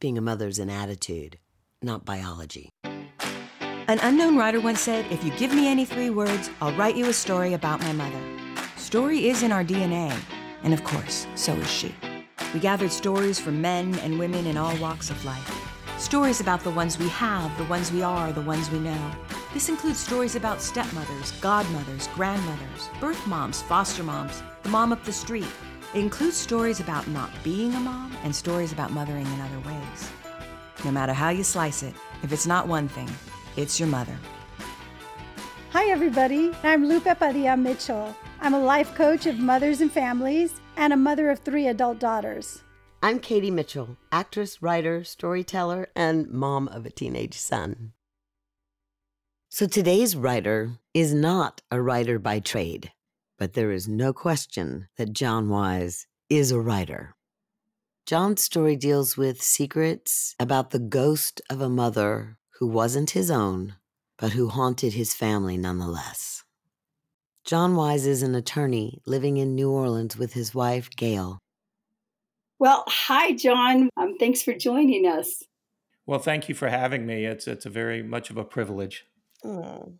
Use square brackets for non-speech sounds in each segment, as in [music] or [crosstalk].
Being a mother's an attitude, not biology. An unknown writer once said, If you give me any three words, I'll write you a story about my mother. Story is in our DNA, and of course, so is she. We gathered stories from men and women in all walks of life. Stories about the ones we have, the ones we are, the ones we know. This includes stories about stepmothers, godmothers, grandmothers, birth moms, foster moms, the mom up the street. It includes stories about not being a mom and stories about mothering in other ways. No matter how you slice it, if it's not one thing, it's your mother. Hi, everybody. I'm Lupe Padilla Mitchell. I'm a life coach of mothers and families and a mother of three adult daughters. I'm Katie Mitchell, actress, writer, storyteller, and mom of a teenage son. So today's writer is not a writer by trade, but there is no question that John Wise is a writer. John's story deals with secrets about the ghost of a mother who wasn't his own, but who haunted his family nonetheless. John Wise is an attorney living in New Orleans with his wife, Gail. Well, hi, John. Um, thanks for joining us. Well, thank you for having me. It's it's a very much of a privilege. Oh.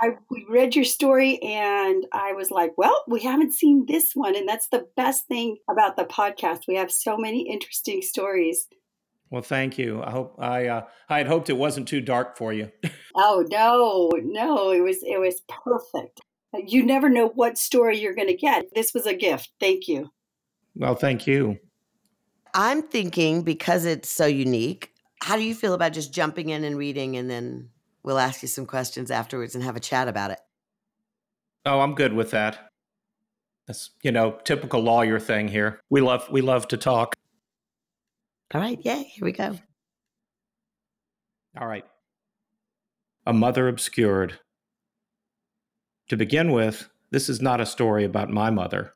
I we read your story and I was like, well, we haven't seen this one, and that's the best thing about the podcast. We have so many interesting stories. Well, thank you. I hope I uh, I had hoped it wasn't too dark for you. [laughs] oh no, no, it was it was perfect. You never know what story you're going to get. This was a gift. Thank you. Well, thank you. I'm thinking because it's so unique, how do you feel about just jumping in and reading and then we'll ask you some questions afterwards and have a chat about it? Oh, I'm good with that. That's, you know, typical lawyer thing here. We love we love to talk. All right, yeah, here we go. All right. A mother obscured. To begin with, this is not a story about my mother.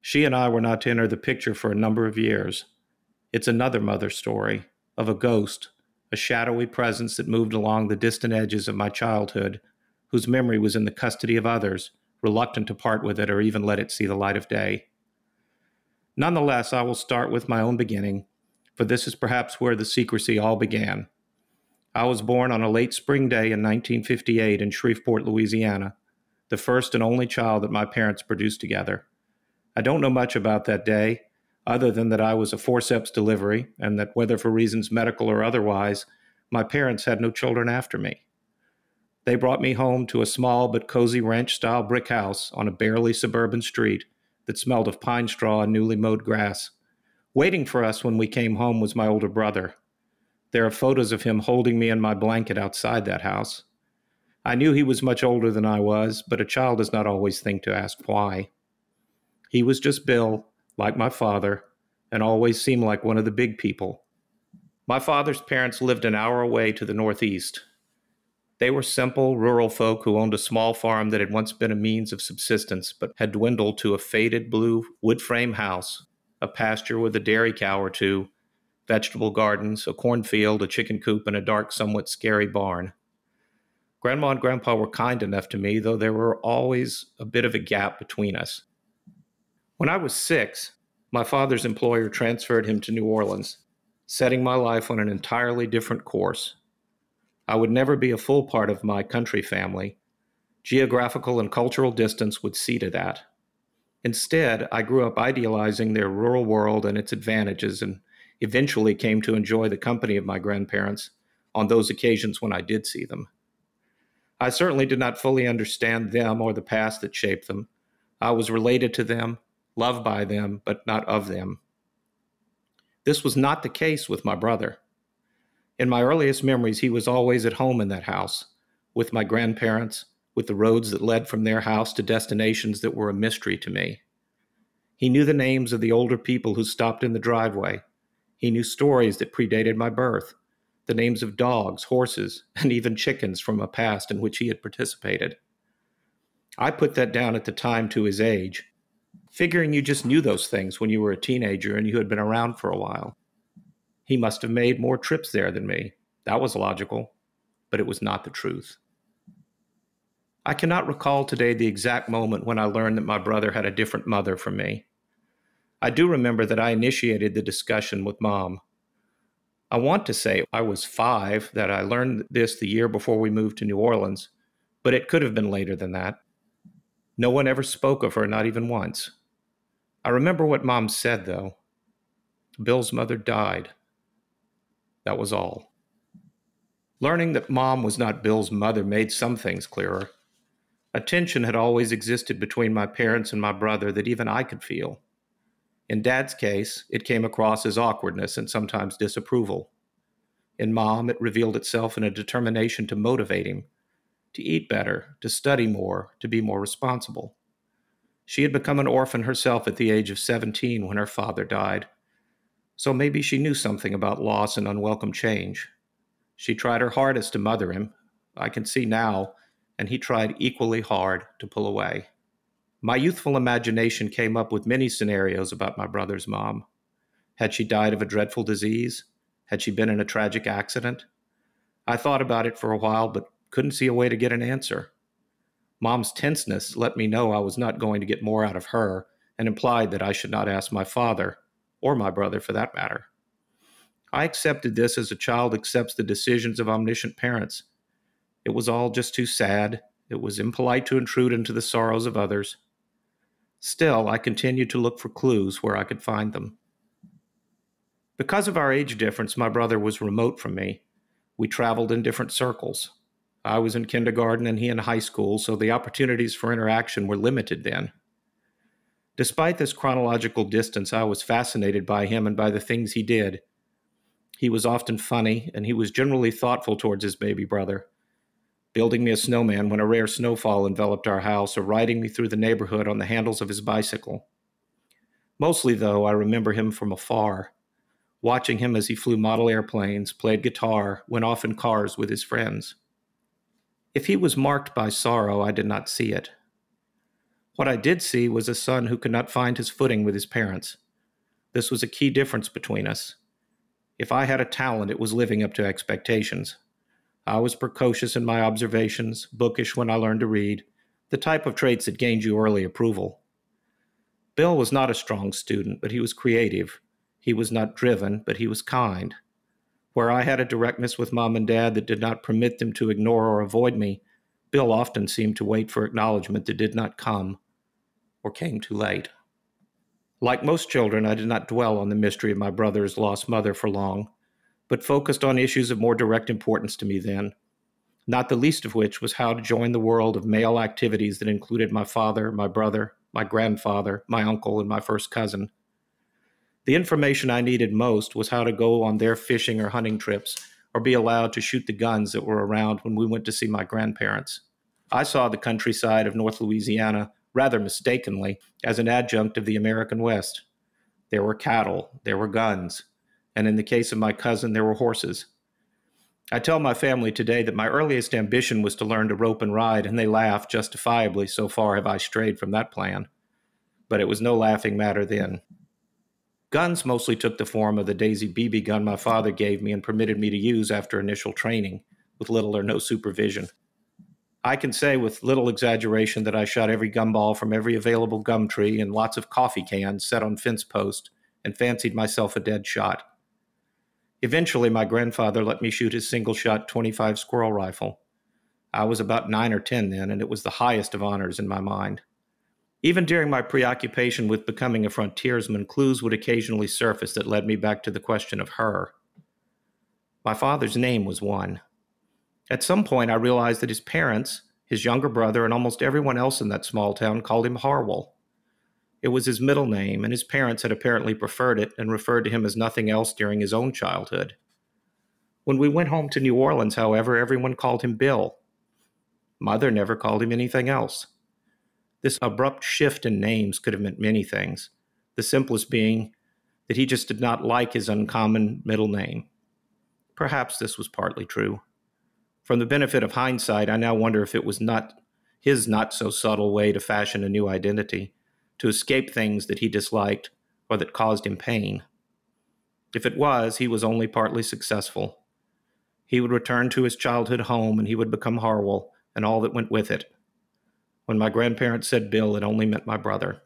She and I were not to enter the picture for a number of years. It's another mother story of a ghost, a shadowy presence that moved along the distant edges of my childhood, whose memory was in the custody of others, reluctant to part with it or even let it see the light of day. Nonetheless, I will start with my own beginning, for this is perhaps where the secrecy all began. I was born on a late spring day in 1958 in Shreveport, Louisiana, the first and only child that my parents produced together. I don't know much about that day, other than that I was a forceps delivery, and that whether for reasons medical or otherwise, my parents had no children after me. They brought me home to a small but cozy ranch style brick house on a barely suburban street that smelled of pine straw and newly mowed grass. Waiting for us when we came home was my older brother. There are photos of him holding me in my blanket outside that house. I knew he was much older than I was, but a child does not always think to ask why. He was just Bill, like my father, and always seemed like one of the big people. My father's parents lived an hour away to the northeast. They were simple, rural folk who owned a small farm that had once been a means of subsistence, but had dwindled to a faded blue wood frame house, a pasture with a dairy cow or two, vegetable gardens, a cornfield, a chicken coop, and a dark, somewhat scary barn. Grandma and Grandpa were kind enough to me, though there were always a bit of a gap between us. When I was six, my father's employer transferred him to New Orleans, setting my life on an entirely different course. I would never be a full part of my country family. Geographical and cultural distance would see to that. Instead, I grew up idealizing their rural world and its advantages and eventually came to enjoy the company of my grandparents on those occasions when I did see them. I certainly did not fully understand them or the past that shaped them. I was related to them, loved by them, but not of them. This was not the case with my brother. In my earliest memories, he was always at home in that house, with my grandparents, with the roads that led from their house to destinations that were a mystery to me. He knew the names of the older people who stopped in the driveway. He knew stories that predated my birth, the names of dogs, horses, [laughs] and even chickens from a past in which he had participated. I put that down at the time to his age, figuring you just knew those things when you were a teenager and you had been around for a while. He must have made more trips there than me. That was logical, but it was not the truth. I cannot recall today the exact moment when I learned that my brother had a different mother from me. I do remember that I initiated the discussion with mom. I want to say I was five, that I learned this the year before we moved to New Orleans, but it could have been later than that. No one ever spoke of her, not even once. I remember what mom said, though. Bill's mother died. That was all. Learning that mom was not Bill's mother made some things clearer. A tension had always existed between my parents and my brother that even I could feel. In Dad's case, it came across as awkwardness and sometimes disapproval. In Mom, it revealed itself in a determination to motivate him, to eat better, to study more, to be more responsible. She had become an orphan herself at the age of 17 when her father died, so maybe she knew something about loss and unwelcome change. She tried her hardest to mother him, I can see now, and he tried equally hard to pull away. My youthful imagination came up with many scenarios about my brother's mom. Had she died of a dreadful disease? Had she been in a tragic accident? I thought about it for a while, but couldn't see a way to get an answer. Mom's tenseness let me know I was not going to get more out of her and implied that I should not ask my father, or my brother for that matter. I accepted this as a child accepts the decisions of omniscient parents. It was all just too sad. It was impolite to intrude into the sorrows of others. Still, I continued to look for clues where I could find them. Because of our age difference, my brother was remote from me. We traveled in different circles. I was in kindergarten and he in high school, so the opportunities for interaction were limited then. Despite this chronological distance, I was fascinated by him and by the things he did. He was often funny, and he was generally thoughtful towards his baby brother building me a snowman when a rare snowfall enveloped our house, or riding me through the neighborhood on the handles of his bicycle. Mostly, though, I remember him from afar, watching him as he flew model airplanes, played guitar, went off in cars with his friends. If he was marked by sorrow, I did not see it. What I did see was a son who could not find his footing with his parents. This was a key difference between us. If I had a talent, it was living up to expectations. I was precocious in my observations, bookish when I learned to read, the type of traits that gained you early approval. Bill was not a strong student, but he was creative. He was not driven, but he was kind. Where I had a directness with mom and dad that did not permit them to ignore or avoid me, Bill often seemed to wait for acknowledgement that did not come or came too late. Like most children, I did not dwell on the mystery of my brother's lost mother for long but focused on issues of more direct importance to me then, not the least of which was how to join the world of male activities that included my father, my brother, my grandfather, my uncle, and my first cousin. The information I needed most was how to go on their fishing or hunting trips or be allowed to shoot the guns that were around when we went to see my grandparents. I saw the countryside of North Louisiana, rather mistakenly, as an adjunct of the American West. There were cattle, there were guns, and in the case of my cousin, there were horses. I tell my family today that my earliest ambition was to learn to rope and ride, and they laugh justifiably. So far have I strayed from that plan. But it was no laughing matter then. Guns mostly took the form of the Daisy BB gun my father gave me and permitted me to use after initial training, with little or no supervision. I can say with little exaggeration that I shot every gumball from every available gum tree and lots of coffee cans set on fence posts and fancied myself a dead shot. Eventually, my grandfather let me shoot his single shot 25 squirrel rifle. I was about nine or 10 then, and it was the highest of honors in my mind. Even during my preoccupation with becoming a frontiersman, clues would occasionally surface that led me back to the question of her. My father's name was one. At some point, I realized that his parents, his younger brother, and almost everyone else in that small town called him Harwell. It was his middle name, and his parents had apparently preferred it and referred to him as nothing else during his own childhood. When we went home to New Orleans, however, everyone called him Bill. Mother never called him anything else. This abrupt shift in names could have meant many things, the simplest being that he just did not like his uncommon middle name. Perhaps this was partly true. From the benefit of hindsight, I now wonder if it was not his not so subtle way to fashion a new identity to escape things that he disliked or that caused him pain. If it was, he was only partly successful. He would return to his childhood home and he would become Harwell and all that went with it. When my grandparents said Bill, it only meant my brother.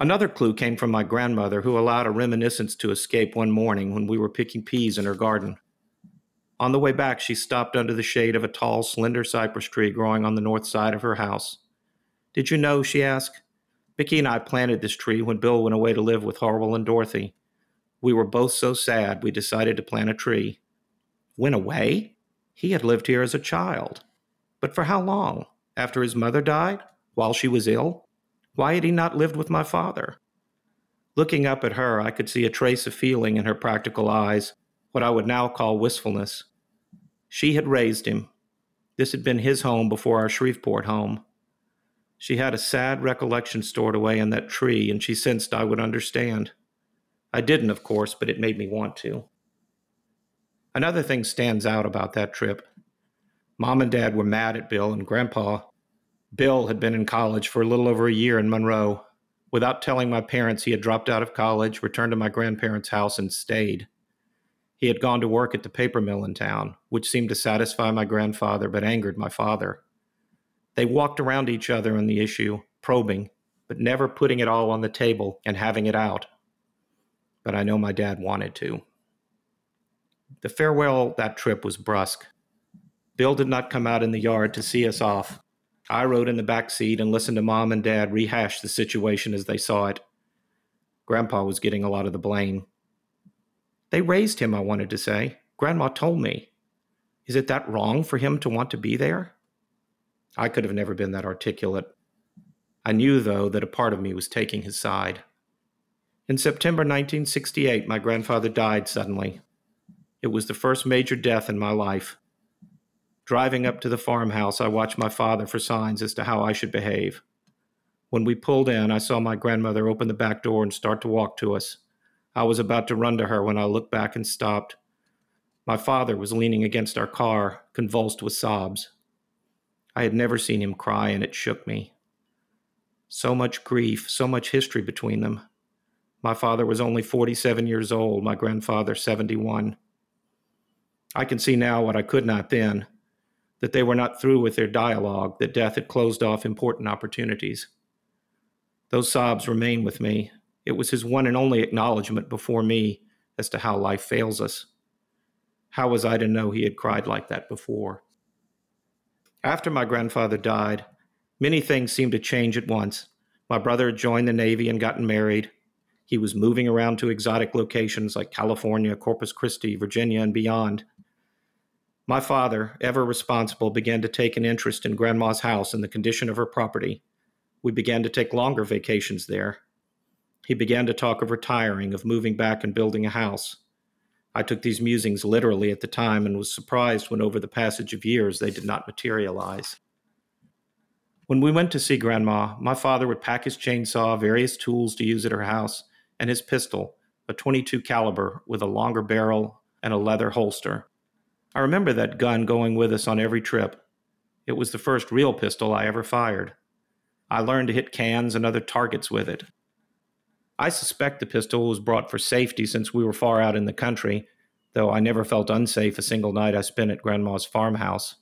Another clue came from my grandmother, who allowed a reminiscence to escape one morning when we were picking peas in her garden. On the way back, she stopped under the shade of a tall, slender cypress tree growing on the north side of her house. Did you know, she asked, Vicki and I planted this tree when Bill went away to live with Harwell and Dorothy. We were both so sad we decided to plant a tree. Went away? He had lived here as a child. But for how long? After his mother died? While she was ill? Why had he not lived with my father? Looking up at her, I could see a trace of feeling in her practical eyes, what I would now call wistfulness. She had raised him. This had been his home before our Shreveport home. She had a sad recollection stored away in that tree, and she sensed I would understand. I didn't, of course, but it made me want to. Another thing stands out about that trip. Mom and Dad were mad at Bill and Grandpa Bill had been in college for a little over a year in Monroe. Without telling my parents, he had dropped out of college, returned to my grandparents' house, and stayed. He had gone to work at the paper mill in town, which seemed to satisfy my grandfather but angered my father. They walked around each other on the issue, probing, but never putting it all on the table and having it out. But I know my dad wanted to. The farewell that trip was brusque. Bill did not come out in the yard to see us off. I rode in the back seat and listened to mom and dad rehash the situation as they saw it. Grandpa was getting a lot of the blame. They raised him, I wanted to say. Grandma told me. Is it that wrong for him to want to be there? I could have never been that articulate. I knew, though, that a part of me was taking his side. In September 1968, my grandfather died suddenly. It was the first major death in my life. Driving up to the farmhouse, I watched my father for signs as to how I should behave. When we pulled in, I saw my grandmother open the back door and start to walk to us. I was about to run to her when I looked back and stopped. My father was leaning against our car, convulsed with sobs. I had never seen him cry, and it shook me. So much grief, so much history between them. My father was only 47 years old, my grandfather 71. I can see now what I could not then that they were not through with their dialogue, that death had closed off important opportunities. Those sobs remain with me. It was his one and only acknowledgement before me as to how life fails us. How was I to know he had cried like that before? After my grandfather died, many things seemed to change at once. My brother had joined the Navy and gotten married. He was moving around to exotic locations like California, Corpus Christi, Virginia, and beyond. My father, ever responsible, began to take an interest in Grandma's house and the condition of her property. We began to take longer vacations there. He began to talk of retiring, of moving back and building a house. I took these musings literally at the time and was surprised when, over the passage of years, they did not materialize. When we went to see Grandma, my father would pack his chainsaw, various tools to use at her house, and his pistol, a 22 caliber with a longer barrel and a leather holster. I remember that gun going with us on every trip. It was the first real pistol I ever fired. I learned to hit cans and other targets with it. I suspect the pistol was brought for safety since we were far out in the country, though I never felt unsafe a single night I spent at Grandma's farmhouse.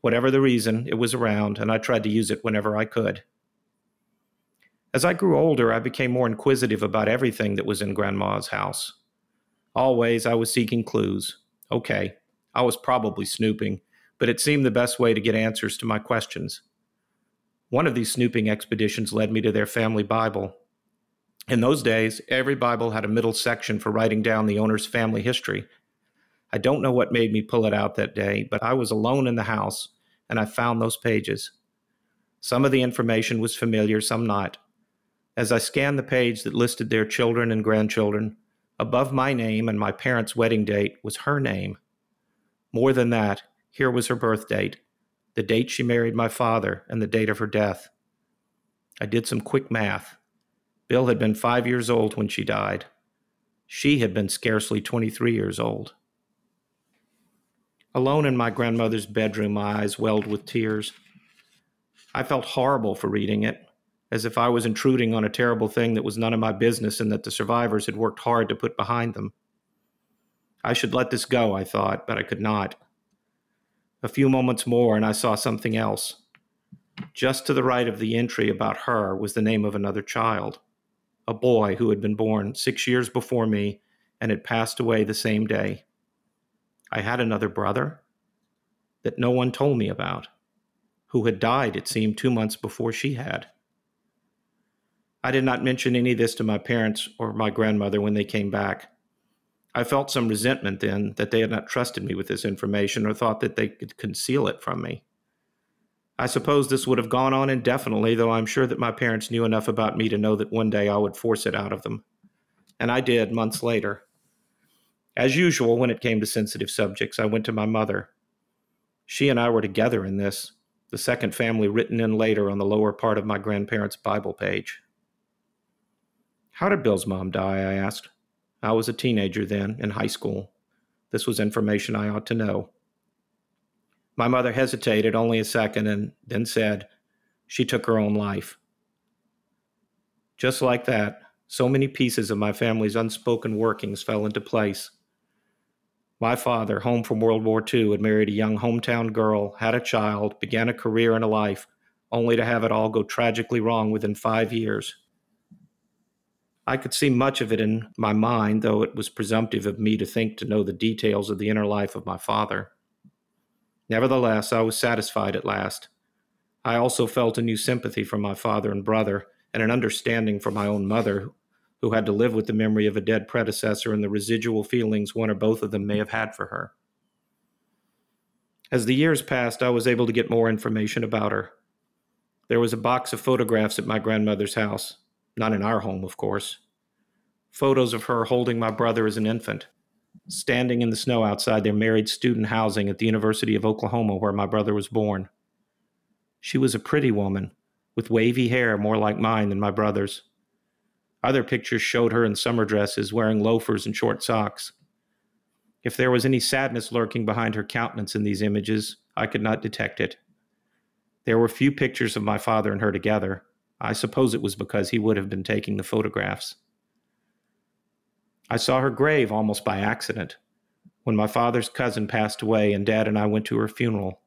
Whatever the reason, it was around, and I tried to use it whenever I could. As I grew older, I became more inquisitive about everything that was in Grandma's house. Always, I was seeking clues. Okay, I was probably snooping, but it seemed the best way to get answers to my questions. One of these snooping expeditions led me to their family Bible. In those days, every Bible had a middle section for writing down the owner's family history. I don't know what made me pull it out that day, but I was alone in the house and I found those pages. Some of the information was familiar, some not. As I scanned the page that listed their children and grandchildren, above my name and my parents' wedding date was her name. More than that, here was her birth date, the date she married my father, and the date of her death. I did some quick math. Bill had been five years old when she died. She had been scarcely 23 years old. Alone in my grandmother's bedroom, my eyes welled with tears. I felt horrible for reading it, as if I was intruding on a terrible thing that was none of my business and that the survivors had worked hard to put behind them. I should let this go, I thought, but I could not. A few moments more, and I saw something else. Just to the right of the entry about her was the name of another child. a boy who had been born six years before me and had passed away the same day. I had another brother that no one told me about, who had died, it seemed, two months before she had. I did not mention any of this to my parents or my grandmother when they came back. I felt some resentment then that they had not trusted me with this information or thought that they could conceal it from me. I suppose this would have gone on indefinitely, though I'm sure that my parents knew enough about me to know that one day I would force it out of them. And I did months later. As usual, when it came to sensitive subjects, I went to my mother. She and I were together in this, the second family written in later on the lower part of my grandparents' Bible page. How did Bill's mom die? I asked. I was a teenager then, in high school. This was information I ought to know. My mother hesitated only a second and then said, She took her own life. Just like that, so many pieces of my family's unspoken workings fell into place. My father, home from World War II, had married a young hometown girl, had a child, began a career and a life, only to have it all go tragically wrong within five years. I could see much of it in my mind, though it was presumptive of me to think to know the details of the inner life of my father. Nevertheless, I was satisfied at last. I also felt a new sympathy for my father and brother, and an understanding for my own mother, who had to live with the memory of a dead predecessor and the residual feelings one or both of them may have had for her. As the years passed, I was able to get more information about her. There was a box of photographs at my grandmother's house, not in our home, of course. Photos of her holding my brother as an infant, standing in the snow outside their married student housing at the University of Oklahoma, where my brother was born. She was a pretty woman, with wavy hair more like mine than my brother's. Other pictures showed her in summer dresses, wearing loafers and short socks. If there was any sadness lurking behind her countenance in these images, I could not detect it. There were few pictures of my father and her together. I suppose it was because he would have been taking the photographs. I saw her grave almost by accident when my father's cousin passed away and Dad and I went to her funeral.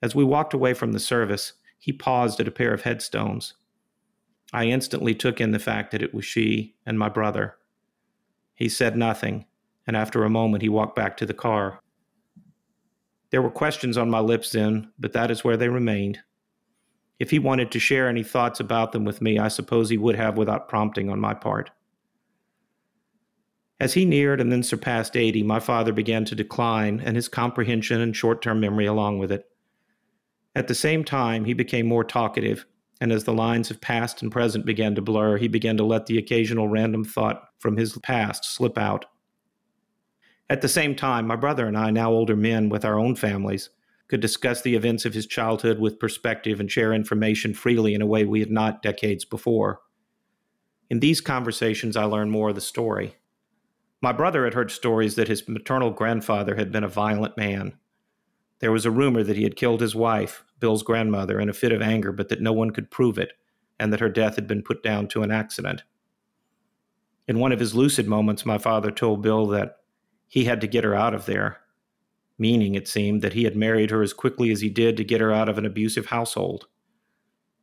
As we walked away from the service, he paused at a pair of headstones. I instantly took in the fact that it was she and my brother. He said nothing, and after a moment he walked back to the car. There were questions on my lips then, but that is where they remained. If he wanted to share any thoughts about them with me, I suppose he would have without prompting on my part. As he neared and then surpassed 80, my father began to decline, and his comprehension and short term memory along with it. At the same time, he became more talkative, and as the lines of past and present began to blur, he began to let the occasional random thought from his past slip out. At the same time, my brother and I, now older men with our own families, could discuss the events of his childhood with perspective and share information freely in a way we had not decades before. In these conversations, I learned more of the story. My brother had heard stories that his maternal grandfather had been a violent man. There was a rumor that he had killed his wife, Bill's grandmother, in a fit of anger, but that no one could prove it, and that her death had been put down to an accident. In one of his lucid moments, my father told Bill that he had to get her out of there, meaning, it seemed, that he had married her as quickly as he did to get her out of an abusive household.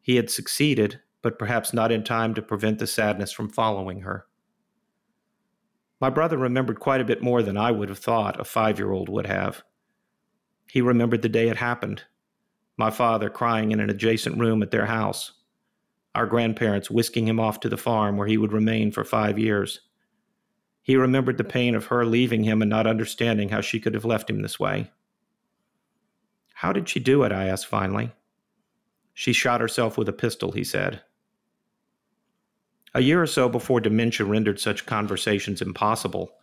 He had succeeded, but perhaps not in time to prevent the sadness from following her. My brother remembered quite a bit more than I would have thought a five year old would have. He remembered the day it happened my father crying in an adjacent room at their house, our grandparents whisking him off to the farm where he would remain for five years. He remembered the pain of her leaving him and not understanding how she could have left him this way. How did she do it? I asked finally. She shot herself with a pistol, he said. A year or so before dementia rendered such conversations impossible,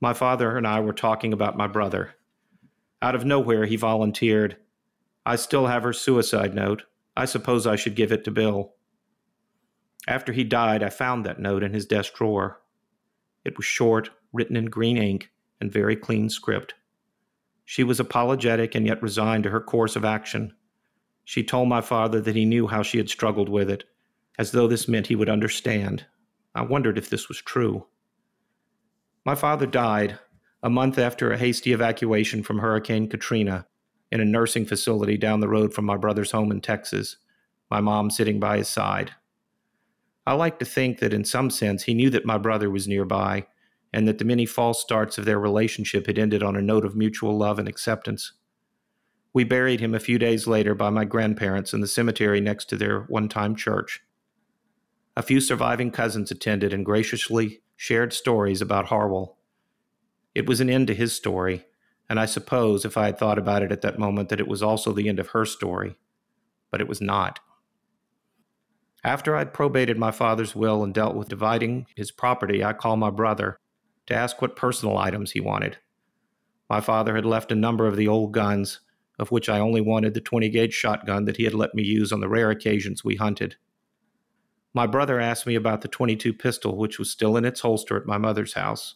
my father and I were talking about my brother. Out of nowhere, he volunteered, I still have her suicide note. I suppose I should give it to Bill. After he died, I found that note in his desk drawer. It was short, written in green ink, and very clean script. She was apologetic and yet resigned to her course of action. She told my father that he knew how she had struggled with it, as though this meant he would understand. I wondered if this was true. My father died a month after a hasty evacuation from Hurricane Katrina in a nursing facility down the road from my brother's home in Texas, my mom sitting by his side. I like to think that in some sense he knew that my brother was nearby and that the many false starts of their relationship had ended on a note of mutual love and acceptance. We buried him a few days later by my grandparents in the cemetery next to their one time church. A few surviving cousins attended and graciously shared stories about Harwell. It was an end to his story, and I suppose if I had thought about it at that moment that it was also the end of her story, but it was not. After I'd probated my father's will and dealt with dividing his property, I called my brother to ask what personal items he wanted. My father had left a number of the old guns, of which I only wanted the 20 gauge shotgun that he had let me use on the rare occasions we hunted. My brother asked me about the 22 pistol, which was still in its holster at my mother's house.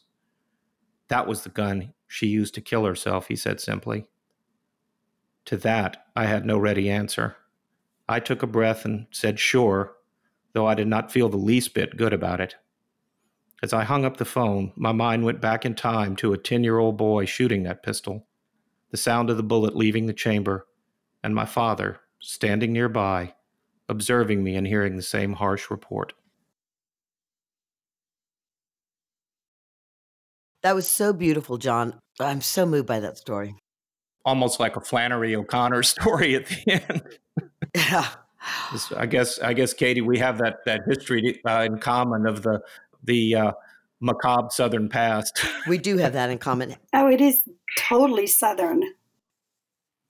That was the gun she used to kill herself, he said simply. To that, I had no ready answer. I took a breath and said, Sure, though I did not feel the least bit good about it. As I hung up the phone, my mind went back in time to a 10 year old boy shooting that pistol, the sound of the bullet leaving the chamber, and my father standing nearby, observing me and hearing the same harsh report. That was so beautiful, John. I'm so moved by that story. Almost like a Flannery O'Connor [laughs] story at the end. [laughs] Yeah. I guess, I guess, Katie, we have that that history uh, in common of the the uh, macabre Southern past. We do have that in common. [laughs] Oh, it is totally Southern.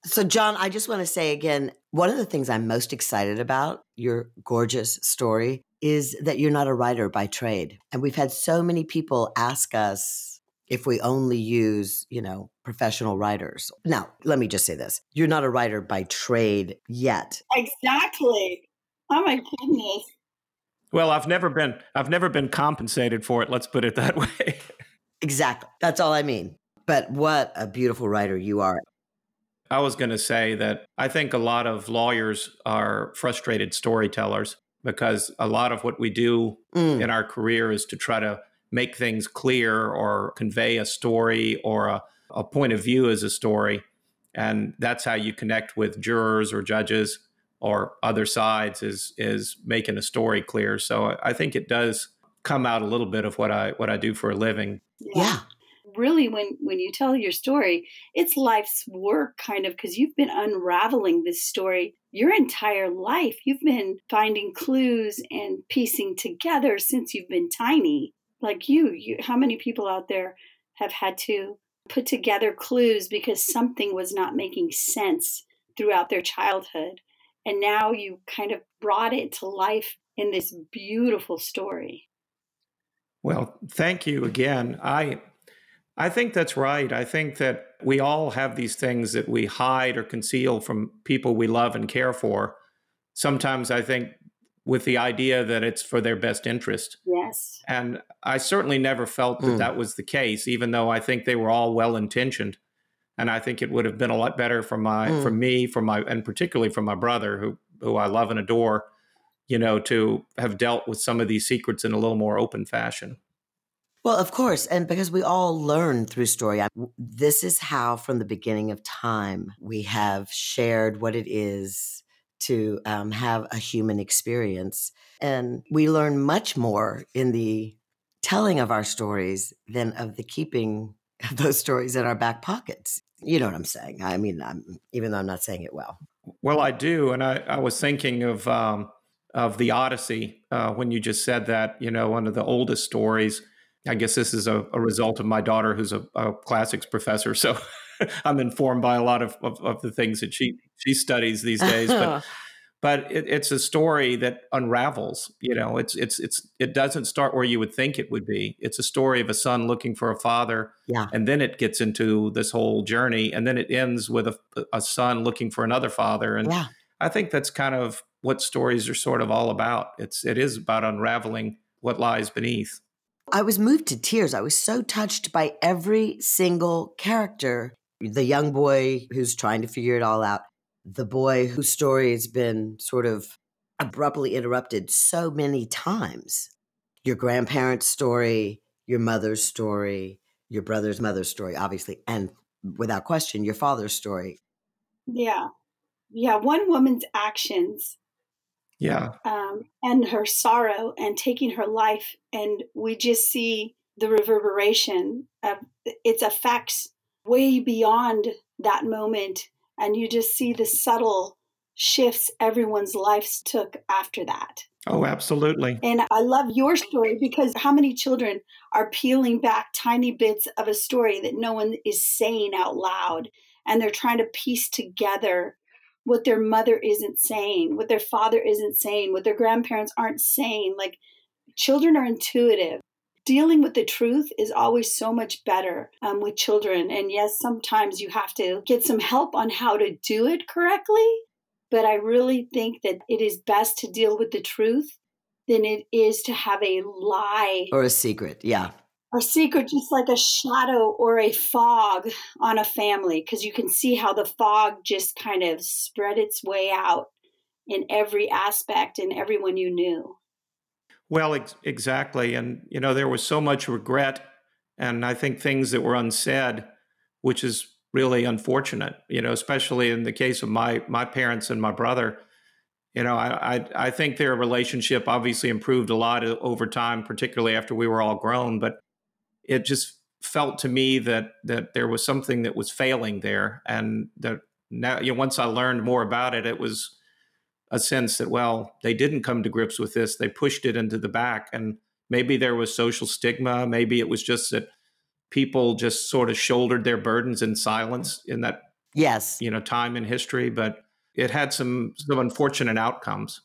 So, John, I just want to say again one of the things I'm most excited about your gorgeous story is that you're not a writer by trade. And we've had so many people ask us if we only use, you know, professional writers. Now, let me just say this you're not a writer by trade yet. Exactly. Oh my goodness. Well, I've never been I've never been compensated for it, let's put it that [laughs] way. exactly. That's all I mean. But what a beautiful writer you are. I was going to say that I think a lot of lawyers are frustrated storytellers because a lot of what we do mm. in our career is to try to make things clear or convey a story or a, a point of view as a story. And that's how you connect with jurors or judges or other sides is is making a story clear. So I think it does come out a little bit of what I what I do for a living. Yeah. Really when when you tell your story, it's life's work kind of because you've been unraveling this story your entire life. You've been finding clues and piecing together since you've been tiny. Like you, you how many people out there have had to put together clues because something was not making sense throughout their childhood and now you kind of brought it to life in this beautiful story. Well, thank you again. I I think that's right. I think that we all have these things that we hide or conceal from people we love and care for. Sometimes I think with the idea that it's for their best interest. Yes. And I certainly never felt that mm. that was the case, even though I think they were all well intentioned and I think it would have been a lot better for my mm. for me, for my and particularly for my brother, who who I love and adore, you know, to have dealt with some of these secrets in a little more open fashion. Well, of course, and because we all learn through story. This is how, from the beginning of time, we have shared what it is to um, have a human experience, and we learn much more in the telling of our stories than of the keeping [laughs] those stories in our back pockets. You know what I'm saying? I mean, I'm, even though I'm not saying it well. Well, I do, and I, I was thinking of um, of the Odyssey uh, when you just said that. You know, one of the oldest stories. I guess this is a, a result of my daughter, who's a, a classics professor. So [laughs] [laughs] I'm informed by a lot of, of, of, the things that she she studies these days. But [laughs] but it, it's a story that unravels. You know, it's it's it's it doesn't start where you would think it would be. It's a story of a son looking for a father, yeah, and then it gets into this whole journey, and then it ends with a, a son looking for another father, and yeah. I think that's kind of what stories are sort of all about. It's it is about unraveling what lies beneath. I was moved to tears. I was so touched by every single character. The young boy who's trying to figure it all out, the boy whose story has been sort of abruptly interrupted so many times. Your grandparents' story, your mother's story, your brother's mother's story, obviously, and without question, your father's story. Yeah. Yeah. One woman's actions Yeah. Um, and her sorrow and taking her life. And we just see the reverberation of its effects way beyond that moment. And you just see the subtle shifts everyone's lives took after that. Oh, absolutely. And I love your story because how many children are peeling back tiny bits of a story that no one is saying out loud? And they're trying to piece together what their mother isn't saying, what their father isn't saying, what their grandparents aren't saying. Like children are intuitive. Dealing with the truth is always so much better um, with children. And yes, sometimes you have to get some help on how to do it correctly. But I really think that it is best to deal with the truth than it is to have a lie or a secret. Yeah a secret just like a shadow or a fog on a family because you can see how the fog just kind of spread its way out in every aspect and everyone you knew well ex- exactly and you know there was so much regret and i think things that were unsaid which is really unfortunate you know especially in the case of my my parents and my brother. You know I, I i think their relationship obviously improved a lot over time particularly after we were all grown but it just felt to me that that there was something that was failing there, and that now you know once I learned more about it, it was a sense that well they didn't come to grips with this; they pushed it into the back, and maybe there was social stigma, maybe it was just that people just sort of shouldered their burdens in silence in that yes. you know time in history, but it had some some unfortunate outcomes.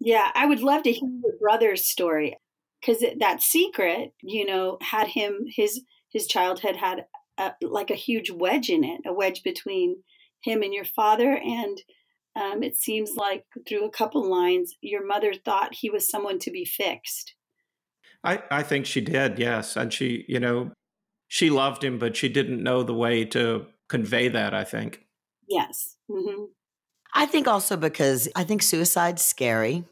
Yeah, I would love to hear your brother's story because that secret, you know, had him his his childhood had a, like a huge wedge in it, a wedge between him and your father, and um, it seems like through a couple lines, your mother thought he was someone to be fixed. I I think she did, yes, and she, you know, she loved him, but she didn't know the way to convey that. I think. Yes. Mm-hmm. I think also because I think suicide's scary.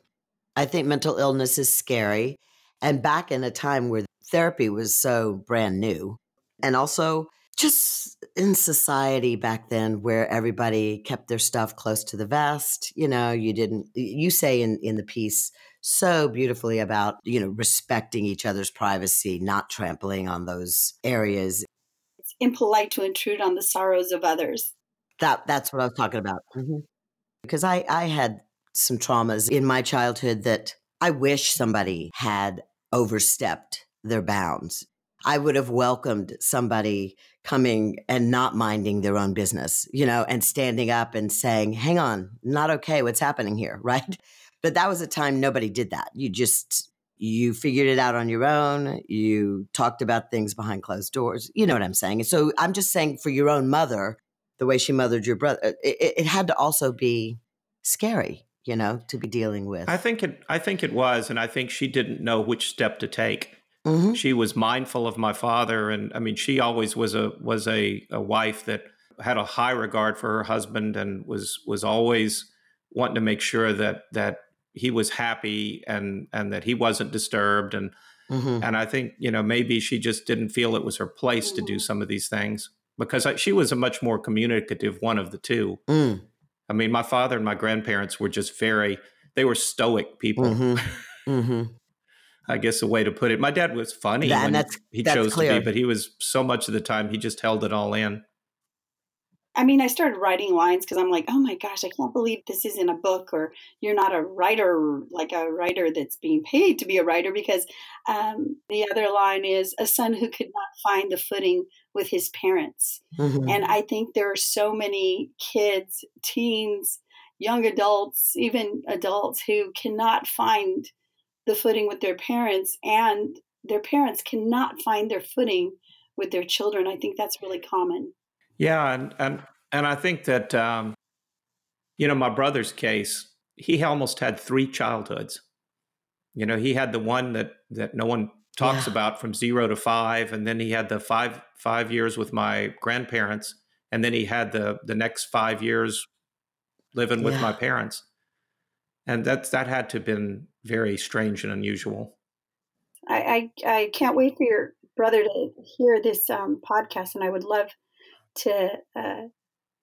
I think mental illness is scary and back in a time where therapy was so brand new and also just in society back then where everybody kept their stuff close to the vest you know you didn't you say in in the piece so beautifully about you know respecting each other's privacy not trampling on those areas it's impolite to intrude on the sorrows of others that that's what i was talking about mm-hmm. because i i had some traumas in my childhood that i wish somebody had overstepped their bounds. I would have welcomed somebody coming and not minding their own business, you know, and standing up and saying, hang on, not okay. What's happening here? [laughs] Right. But that was a time nobody did that. You just, you figured it out on your own. You talked about things behind closed doors. You know what I'm saying? So I'm just saying for your own mother, the way she mothered your brother, uh, it, it had to also be scary you know, to be dealing with. I think it I think it was and I think she didn't know which step to take. Mm-hmm. She was mindful of my father and I mean she always was a was a, a wife that had a high regard for her husband and was was always wanting to make sure that that he was happy and and that he wasn't disturbed and mm-hmm. and I think you know maybe she just didn't feel it was her place to do mm-hmm. some of these things because I, she was a much more communicative one of the two. Mm. I mean, my father and my grandparents were just very, they were stoic people. Mm-hmm. Mm-hmm. [laughs] I guess a way to put it. My dad was funny yeah, when that's, he that's chose clear. to be, but he was so much of the time he just held it all in. I mean, I started writing lines because I'm like, oh my gosh, I can't believe this isn't a book, or you're not a writer, like a writer that's being paid to be a writer. Because um, the other line is a son who could not find the footing with his parents. Mm-hmm. And I think there are so many kids, teens, young adults, even adults who cannot find the footing with their parents, and their parents cannot find their footing with their children. I think that's really common. Yeah, and and and I think that um, you know my brother's case, he almost had three childhoods. You know, he had the one that that no one talks yeah. about from zero to five, and then he had the five five years with my grandparents, and then he had the the next five years living with yeah. my parents, and that's that had to have been very strange and unusual. I I, I can't wait for your brother to hear this um, podcast, and I would love to uh,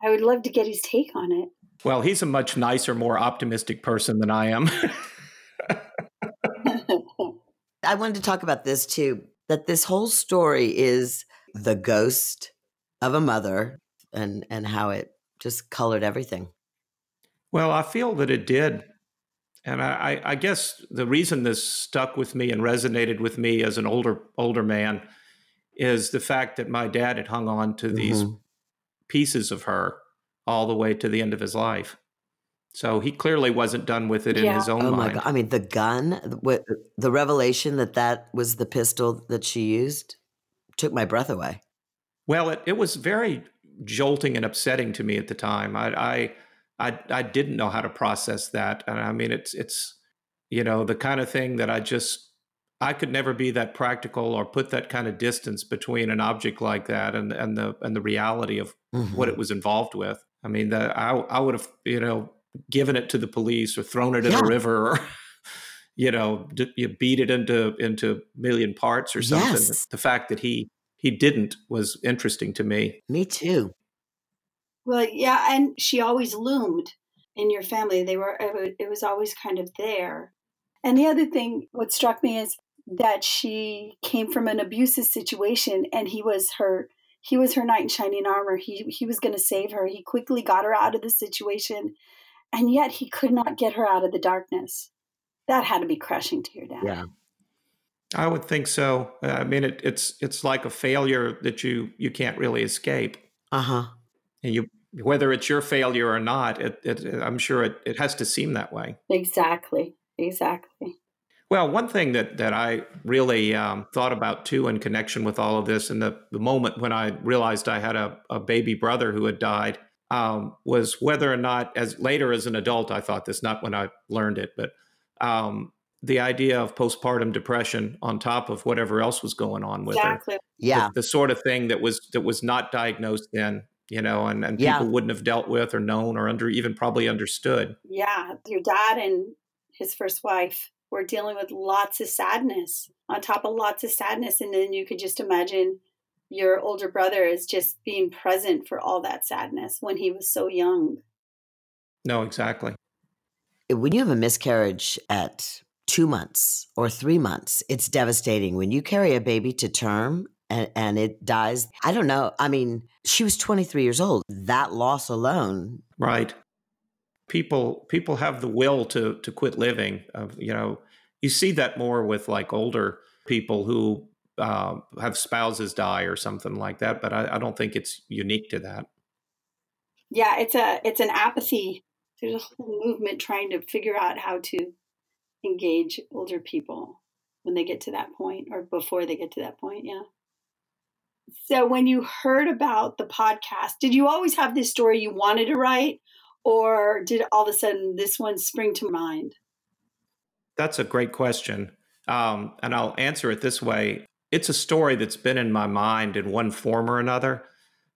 I would love to get his take on it. Well, he's a much nicer, more optimistic person than I am. [laughs] I wanted to talk about this too that this whole story is the ghost of a mother and and how it just colored everything. Well, I feel that it did. And I, I guess the reason this stuck with me and resonated with me as an older older man is the fact that my dad had hung on to these mm-hmm. pieces of her all the way to the end of his life. So he clearly wasn't done with it yeah. in his own oh mind. God. I mean, the gun, the, the revelation that that was the pistol that she used took my breath away. Well, it, it was very jolting and upsetting to me at the time. I, I, I, I didn't know how to process that. And I mean, it's, it's, you know, the kind of thing that I just, I could never be that practical or put that kind of distance between an object like that and, and the, and the reality of mm-hmm. what it was involved with. I mean, the, I, I would have, you know, given it to the police or thrown it in yeah. a river or, [laughs] you know, d- you beat it into, into million parts or something. Yes. The fact that he, he didn't was interesting to me. Me too. Well, yeah, and she always loomed in your family. They were it was always kind of there. And the other thing what struck me is that she came from an abusive situation and he was her he was her knight in shining armor. He he was going to save her. He quickly got her out of the situation and yet he could not get her out of the darkness. That had to be crushing to your dad. Yeah. I would think so. I mean, it, it's it's like a failure that you you can't really escape. Uh huh. And you whether it's your failure or not, it, it, I'm sure it, it has to seem that way. Exactly. Exactly. Well, one thing that that I really um, thought about too in connection with all of this, and the, the moment when I realized I had a, a baby brother who had died, um, was whether or not, as later as an adult, I thought this, not when I learned it, but um, the idea of postpartum depression on top of whatever else was going on with exactly. her. Yeah, the, the, sort of thing that was that was not diagnosed then, you know, and and yeah. people wouldn't have dealt with or known or under even probably understood. Yeah, your dad and his first wife were dealing with lots of sadness on top of lots of sadness, and then you could just imagine your older brother is just being present for all that sadness when he was so young. No, exactly. Eh, when you have a miscarriage at two months or three months, it's devastating. When you carry a baby to term and, and it dies, I don't know. I mean, she was 23 years old. That loss alone. Right. People people have the will to to quit living. Uh, you know, you see that more with like older people who uh, have spouses die or something like that. But I, I don't think it's unique to that. Yeah, it's a it's an apathy. There's a whole movement trying to figure out how to engage older people when they get to that point or before they get to that point. Yeah. So when you heard about the podcast, did you always have this story you wanted to write, or did all of a sudden this one spring to mind? That's a great question. Um, and I'll answer it this way it's a story that's been in my mind in one form or another.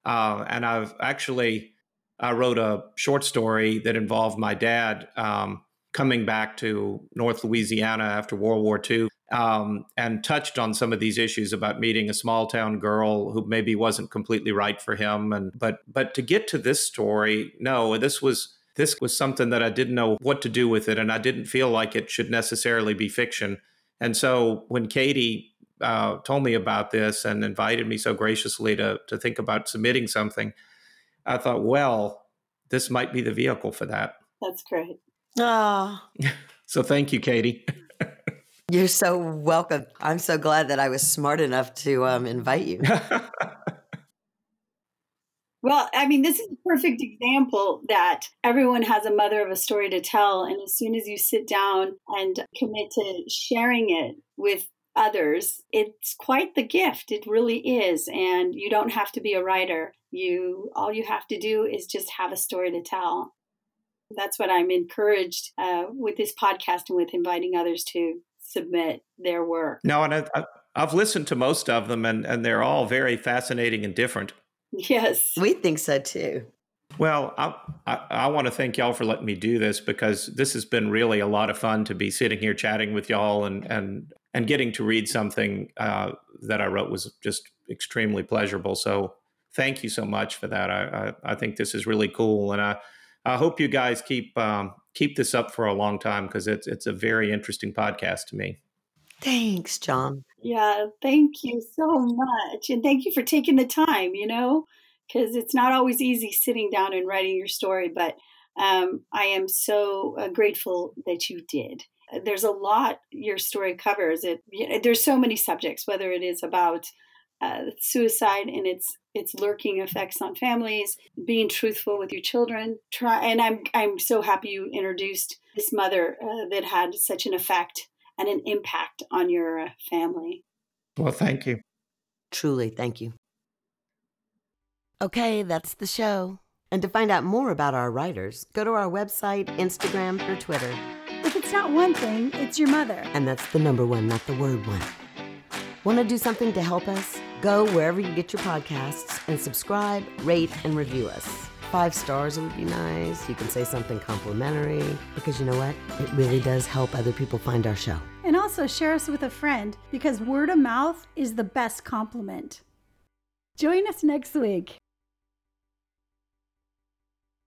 Uh, and I've actually I wrote a short story that involved my dad um, coming back to North Louisiana after World War II um, and touched on some of these issues about meeting a small town girl who maybe wasn't completely right for him. And but but to get to this story, no, this was this was something that I didn't know what to do with it, and I didn't feel like it should necessarily be fiction. And so when Katie uh, told me about this and invited me so graciously to to think about submitting something, I thought, well, this might be the vehicle for that. That's great. Ah. [laughs] so thank you, Katie. [laughs] You're so welcome. I'm so glad that I was smart enough to um, invite you. [laughs] well, I mean, this is a perfect example that everyone has a mother of a story to tell. And as soon as you sit down and commit to sharing it with others, it's quite the gift. It really is. And you don't have to be a writer. You all you have to do is just have a story to tell. That's what I'm encouraged uh, with this podcast and with inviting others to submit their work. No, and I, I've listened to most of them, and, and they're all very fascinating and different. Yes. We think so too. Well, I, I, I, want to thank y'all for letting me do this because this has been really a lot of fun to be sitting here chatting with y'all and and and getting to read something uh, that I wrote was just extremely pleasurable. So thank you so much for that. I, I, I think this is really cool, and I I hope you guys keep um, keep this up for a long time because it's it's a very interesting podcast to me. Thanks, John. Yeah, thank you so much. And thank you for taking the time, you know, because it's not always easy sitting down and writing your story, but um, I am so uh, grateful that you did. There's a lot your story covers. It you know, there's so many subjects, whether it is about uh, suicide and its its lurking effects on families, being truthful with your children. Try, and I'm I'm so happy you introduced this mother uh, that had such an effect and an impact on your uh, family. Well, thank you. Truly, thank you. Okay, that's the show. And to find out more about our writers, go to our website, Instagram, or Twitter. If it's not one thing, it's your mother. And that's the number one, not the word one. Want to do something to help us? Go wherever you get your podcasts and subscribe, rate, and review us. Five stars would be nice. You can say something complimentary because you know what? It really does help other people find our show. And also share us with a friend because word of mouth is the best compliment. Join us next week.